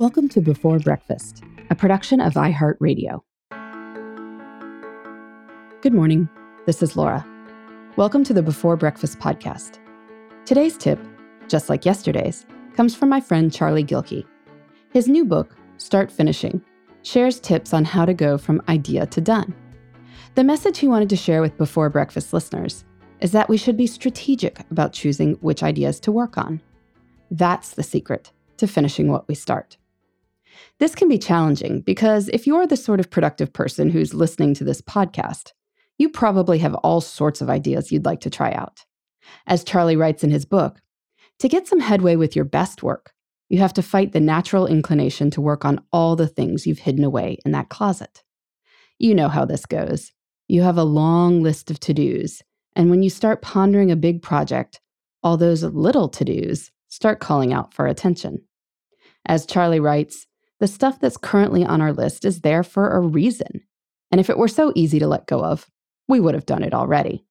Welcome to Before Breakfast, a production of iHeartRadio. Good morning. This is Laura. Welcome to the Before Breakfast podcast. Today's tip, just like yesterday's, comes from my friend Charlie Gilkey. His new book, Start Finishing, shares tips on how to go from idea to done. The message he wanted to share with Before Breakfast listeners is that we should be strategic about choosing which ideas to work on. That's the secret to finishing what we start. This can be challenging because if you're the sort of productive person who's listening to this podcast, you probably have all sorts of ideas you'd like to try out. As Charlie writes in his book, to get some headway with your best work, you have to fight the natural inclination to work on all the things you've hidden away in that closet. You know how this goes. You have a long list of to dos, and when you start pondering a big project, all those little to dos start calling out for attention. As Charlie writes, the stuff that's currently on our list is there for a reason. And if it were so easy to let go of, we would have done it already.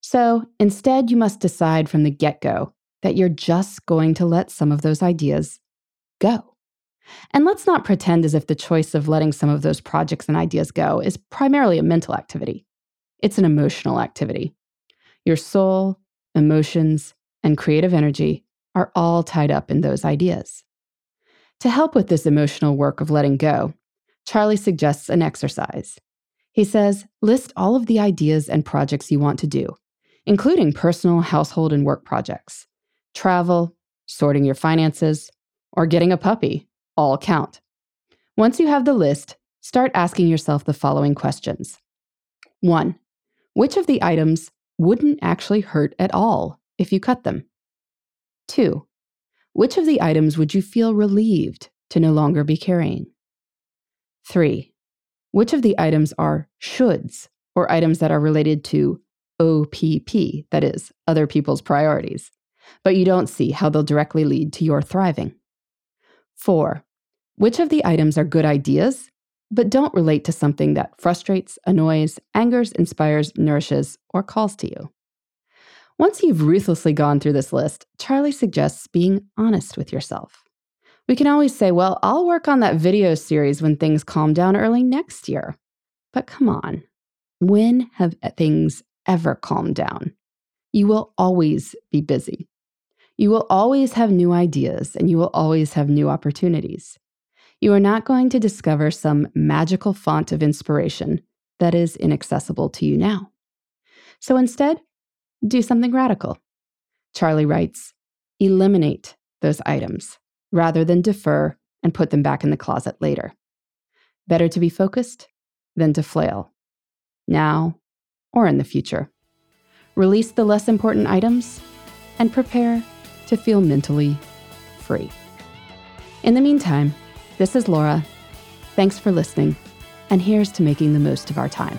So instead, you must decide from the get go that you're just going to let some of those ideas go. And let's not pretend as if the choice of letting some of those projects and ideas go is primarily a mental activity. It's an emotional activity. Your soul, emotions, and creative energy are all tied up in those ideas. To help with this emotional work of letting go, Charlie suggests an exercise. He says, list all of the ideas and projects you want to do, including personal, household, and work projects. Travel, sorting your finances, or getting a puppy all count. Once you have the list, start asking yourself the following questions 1. Which of the items wouldn't actually hurt at all if you cut them? 2. Which of the items would you feel relieved to no longer be carrying? Three, which of the items are shoulds or items that are related to OPP, that is, other people's priorities, but you don't see how they'll directly lead to your thriving? Four, which of the items are good ideas, but don't relate to something that frustrates, annoys, angers, inspires, nourishes, or calls to you? Once you've ruthlessly gone through this list, Charlie suggests being honest with yourself. We can always say, well, I'll work on that video series when things calm down early next year. But come on, when have things ever calmed down? You will always be busy. You will always have new ideas and you will always have new opportunities. You are not going to discover some magical font of inspiration that is inaccessible to you now. So instead, do something radical. Charlie writes eliminate those items rather than defer and put them back in the closet later. Better to be focused than to flail, now or in the future. Release the less important items and prepare to feel mentally free. In the meantime, this is Laura. Thanks for listening, and here's to making the most of our time.